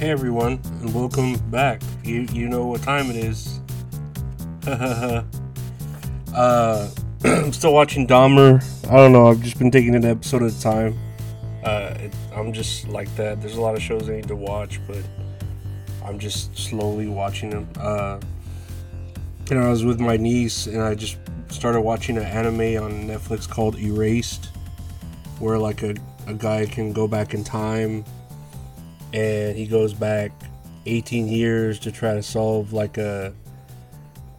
Hey everyone, and welcome back. You you know what time it is. uh, I'm still watching Dahmer. I don't know. I've just been taking an episode at a time. Uh, it, I'm just like that. There's a lot of shows I need to watch, but I'm just slowly watching them. Uh, you know, I was with my niece, and I just started watching an anime on Netflix called Erased, where like a, a guy can go back in time and he goes back 18 years to try to solve like a,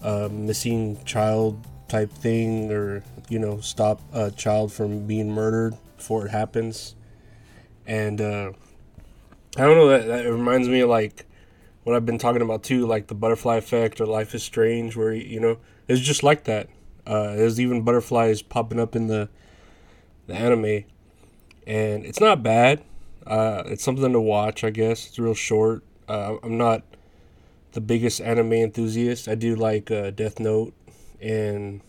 a missing child type thing or you know stop a child from being murdered before it happens. And uh, i don't know that, that reminds me of like what i've been talking about too like the butterfly effect or life is strange where you know it's just like that. Uh, there's even butterflies popping up in the the anime. And it's not bad uh, it's something to watch, I guess. It's real short. Uh, I'm not the biggest anime enthusiast. I do like uh, Death Note and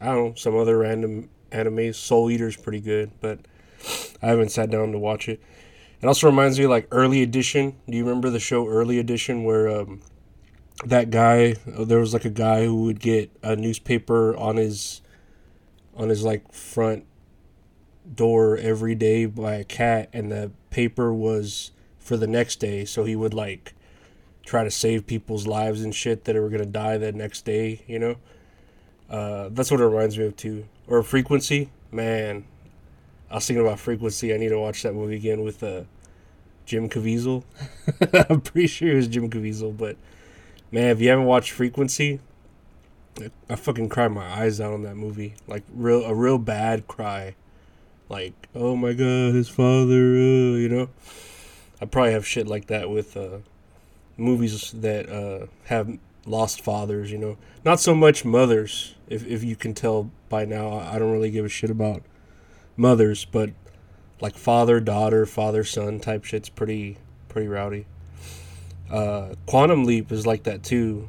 I don't know some other random anime. Soul Eater's pretty good, but I haven't sat down to watch it. It also reminds me like Early Edition. Do you remember the show Early Edition where um, that guy? There was like a guy who would get a newspaper on his on his like front door every day by a cat and the paper was for the next day. So he would like try to save people's lives and shit that were gonna die that next day you know? Uh, that's what it reminds me of too. Or frequency? Man i was thinking about frequency. I need to watch that movie again with uh, jim caviezel. I'm pretty sure it was jim caviezel but man if you haven't watched frequency i fucking cried my eyes out on that movie. Like real a real bad cry like oh my god his father uh, you know? I probably have shit like that with uh, movies that uh, have lost fathers you know? Not so much mothers if, if you can tell by now. I don't really give a shit about mothers but like father daughter father son type shit's pretty pretty rowdy. Uh, quantum leap is like that too.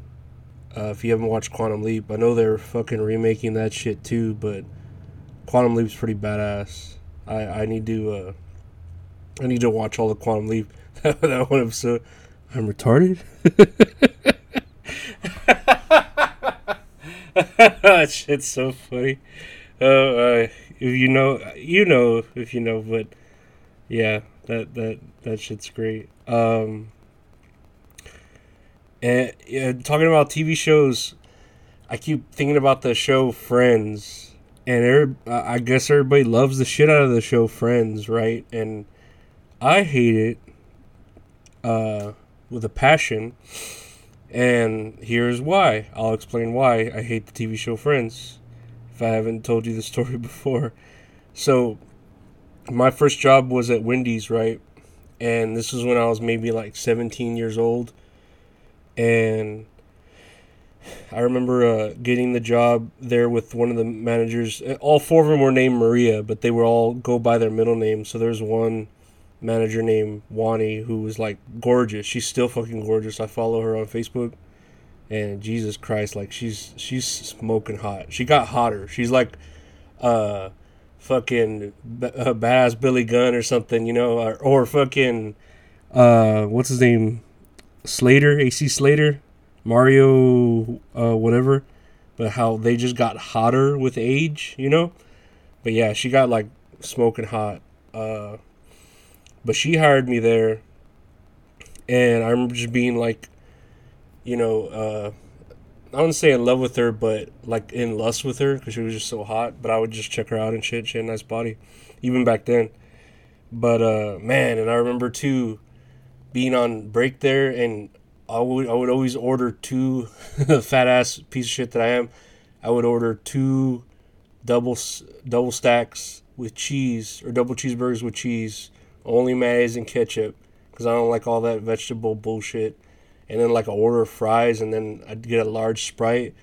Uh, if you haven't watched quantum leap i know they're fucking remaking that shit too but Quantum Leap's pretty badass. I I need to uh, I need to watch all the Quantum Leap. that one episode. I'm retarded. that shit's so funny. Uh, uh, if you know, you know. If you know, but yeah, that that that shit's great. Um, and yeah, talking about TV shows, I keep thinking about the show Friends and I guess everybody loves the shit out of the show Friends, right? And I hate it uh, with a passion. And here's why. I'll explain why I hate the TV show Friends. If I haven't told you the story before. So, my first job was at Wendy's, right? And this was when I was maybe like 17 years old. And I remember uh, getting the job there with one of the managers. All four of them were named Maria, but they were all go by their middle name. So there's one manager named Wani who was like gorgeous. She's still fucking gorgeous. I follow her on Facebook, and Jesus Christ, like she's she's smoking hot. She got hotter. She's like, uh, fucking b- uh, badass Billy Gunn or something, you know, or, or fucking, uh, what's his name, Slater, AC Slater Mario, uh, whatever, but how they just got hotter with age, you know? But yeah, she got like smoking hot. Uh, but she hired me there, and I remember just being like, you know, uh, I wouldn't say in love with her, but like in lust with her because she was just so hot. But I would just check her out and shit. She had a nice body, even back then. But uh, man, and I remember too being on break there and I would I would always order two fat ass piece of shit that I am. I would order two double double stacks with cheese or double cheeseburgers with cheese, only mayonnaise and ketchup because I don't like all that vegetable bullshit. And then like a order of fries and then I'd get a large Sprite.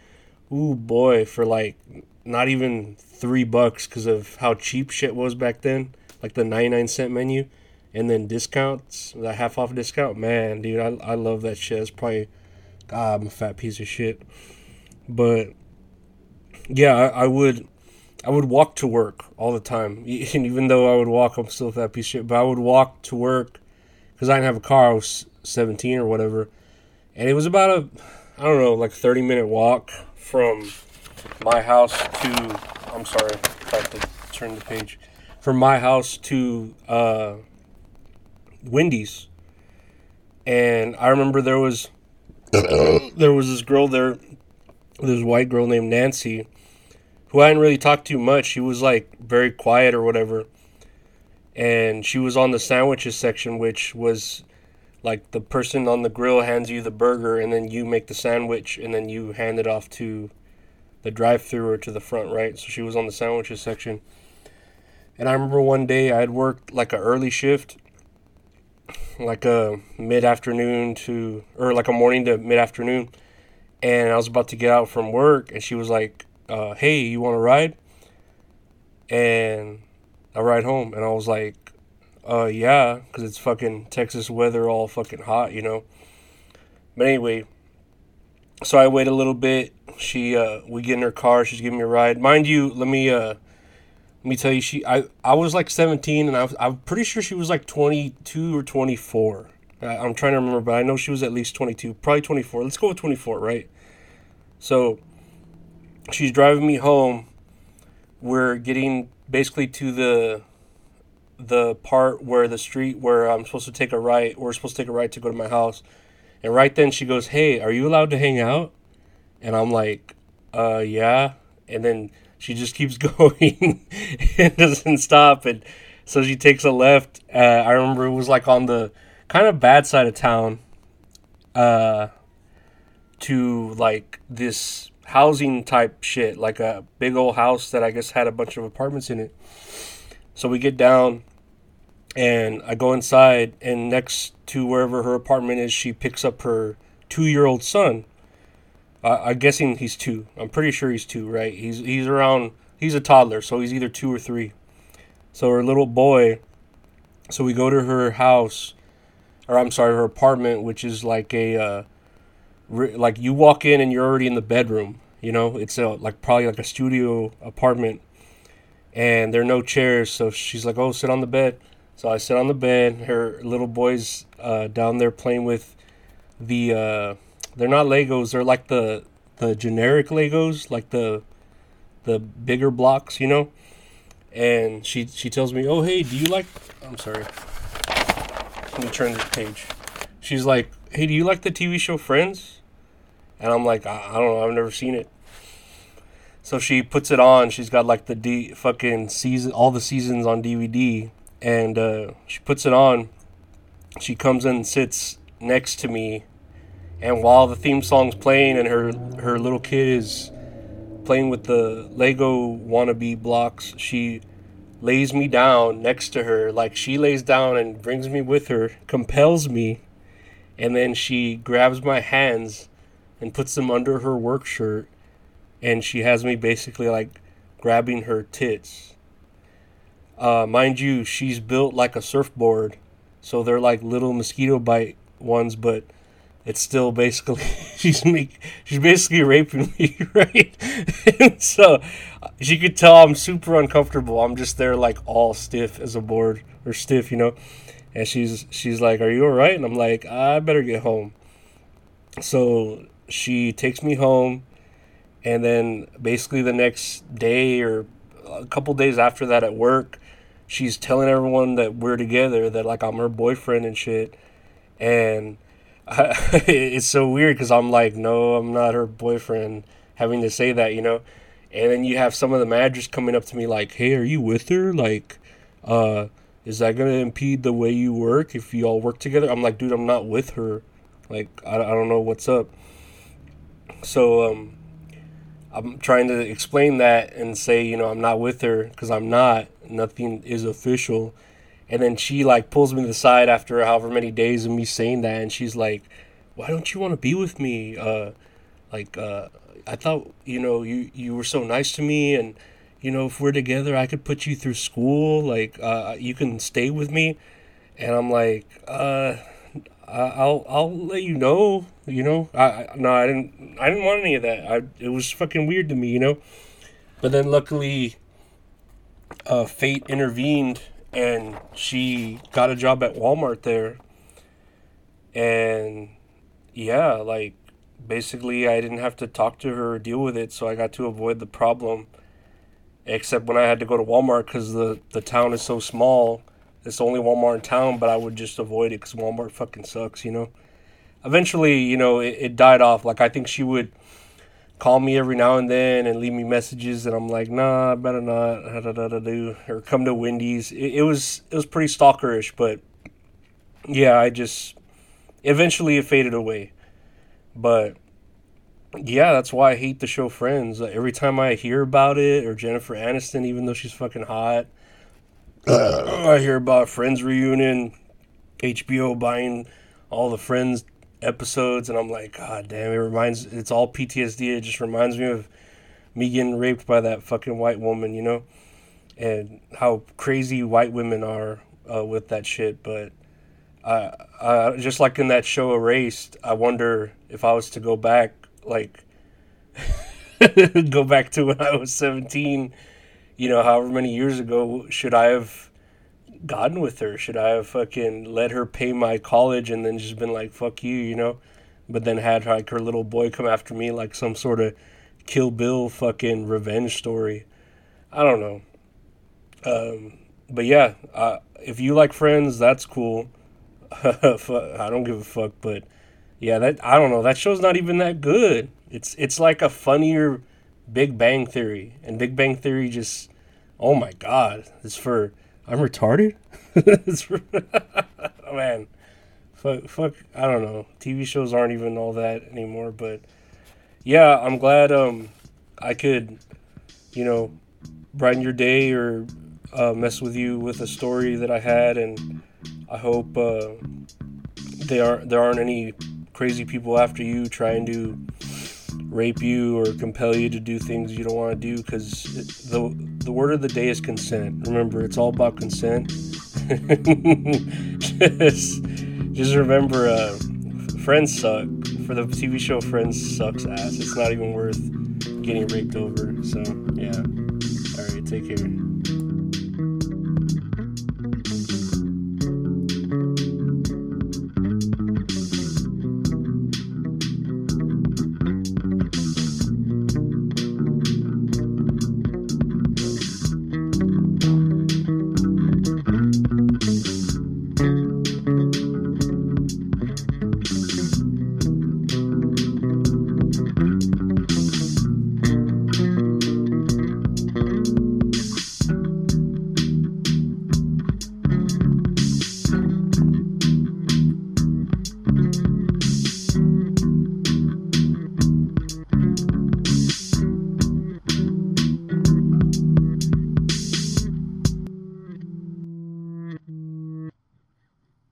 Ooh boy, for like not even three bucks because of how cheap shit was back then, like the ninety nine cent menu and then discounts, the half off discount, man, dude, I, I love that shit. It's probably, God, I'm a fat piece of shit. But yeah, I, I would, I would walk to work all the time. And even though I would walk, I'm still a fat piece of shit. But I would walk to work because I didn't have a car. I was 17 or whatever. And it was about a, I don't know, like 30 minute walk from my house to, I'm sorry, I have to turn the page. From my house to uh, Wendy's. And I remember there was, there was this girl there, this white girl named Nancy, who I didn't really talk to much. She was like very quiet or whatever and she was on the sandwiches section, which was like the person on the grill hands you the burger, and then you make the sandwich, and then you hand it off to the drive-through or to the front, right? So she was on the sandwiches section. And I remember one day I had worked like an early shift, like a mid-afternoon to or like a morning to mid-afternoon, and I was about to get out from work, and she was like, uh, "Hey, you want to ride?" And I ride home, and I was like, uh, yeah, because it's fucking Texas weather, all fucking hot, you know. But anyway, so I wait a little bit. She, uh, we get in her car. She's giving me a ride. Mind you, let me, uh, let me tell you, she, I, I was like 17, and I was, I'm pretty sure she was like 22 or 24. I, I'm trying to remember, but I know she was at least 22, probably 24. Let's go with 24, right? So, she's driving me home. We're getting basically to the the part where the street where I'm supposed to take a right, we're supposed to take a right to go to my house. And right then she goes, "Hey, are you allowed to hang out?" And I'm like, "Uh, yeah." And then she just keeps going and doesn't stop. And so she takes a left. Uh, I remember it was like on the kind of bad side of town. Uh, to like this housing type shit, like a big old house that I guess had a bunch of apartments in it. So we get down and I go inside, and next to wherever her apartment is, she picks up her two year old son. Uh, I'm guessing he's two. I'm pretty sure he's two, right? He's he's around. He's a toddler, so he's either two or three. So her little boy. So we go to her house, or I'm sorry, her apartment, which is like a uh, like you walk in and you're already in the bedroom. You know, it's a, like probably like a studio apartment, and there are no chairs. So she's like, "Oh, sit on the bed." So I sit on the bed. Her little boy's uh, down there playing with the. They're not Legos. They're like the the generic Legos, like the the bigger blocks, you know. And she she tells me, "Oh, hey, do you like?" I'm sorry. Let me turn this page. She's like, "Hey, do you like the TV show Friends?" And I'm like, I, I don't know, I've never seen it. So she puts it on. She's got like the D fucking season, all the seasons on DVD, and uh, she puts it on. She comes in and sits next to me, and while the theme song's playing and her her little kid is playing with the Lego wannabe blocks, she lays me down next to her. Like she lays down and brings me with her, compels me, and then she grabs my hands and puts them under her work shirt and she has me basically like grabbing her tits. Uh, mind you, she's built like a surfboard, so they're like little mosquito bite ones, but it's still basically she's me she's basically raping me, right? and so she could tell I'm super uncomfortable. I'm just there like all stiff as a board or stiff, you know. And she's she's like, "Are you all right?" And I'm like, "I better get home." So she takes me home and then basically the next day or a couple days after that at work she's telling everyone that we're together that like i'm her boyfriend and shit and It's so weird because i'm like no i'm not her boyfriend having to say that you know? And then you have some of the managers coming up to me like hey are you with her? Like uh is that going to impede the way you work if you all work together? I'm like dude i'm not with her. Like i, I don't know what's up. So um, I'm trying to explain that and say, you know, I'm not with her because I'm not. Nothing is official. And then she like pulls me to the side after however many days of me saying that, and she's like, "Why don't you want to be with me? Uh, like, uh, I thought you know you you were so nice to me, and you know if we're together, I could put you through school. Like, uh, you can stay with me." And I'm like, uh, I'll I'll let you know. You know, I, I no, I didn't I didn't want any of that. I it was fucking weird to me, you know. But then luckily, uh, fate intervened and she got a job at Walmart there. And yeah, like basically I didn't have to talk to her or deal with it, so I got to avoid the problem. Except when I had to go to Walmart because the, the town is so small. It's only Walmart in town, but I would just avoid it because Walmart fucking sucks, you know? Eventually, you know, it, it died off. Like, I think she would call me every now and then and leave me messages, and I'm like, nah, I better not, or come to Wendy's. It, it was it was pretty stalkerish, but yeah, I just eventually it faded away. But yeah, that's why I hate the show Friends. every time I hear about it, or Jennifer Aniston, even though she's fucking hot, I hear about Friends reunion, HBO buying all the Friends episodes, and I'm like, God damn! It reminds. It's all PTSD. It just reminds me of me getting raped by that fucking white woman, you know, and how crazy white women are uh, with that shit. But I, I just like in that show Erased, I wonder if I was to go back, like, go back to when I was 17, you know, however many years ago, should I have gotten with her? Should I have fucking let her pay my college and then just been like, fuck you, you know? But then had like her little boy come after me like some sort of Kill Bill fucking revenge story. I don't know. Um, but yeah, uh, if you like Friends, that's cool. I don't give a fuck, but yeah, that I don't know. That show's not even that good. It's it's like a funnier Big Bang Theory, and Big Bang Theory just oh my god, it's for I'm retarded. oh, man, fuck, fuck. I don't know. TV shows aren't even all that anymore, but yeah, I'm glad um I could you know brighten your day or uh, mess with you with a story that I had, and I hope uh, they aren't there aren't any crazy people after you trying to rape you or compel you to do things you don't want to do because the the word of the day is consent. Remember, it's all about consent. just, just remember, uh, Friends suck. For the TV show, Friends sucks ass. It's not even worth getting raped over. So yeah. All right, take care.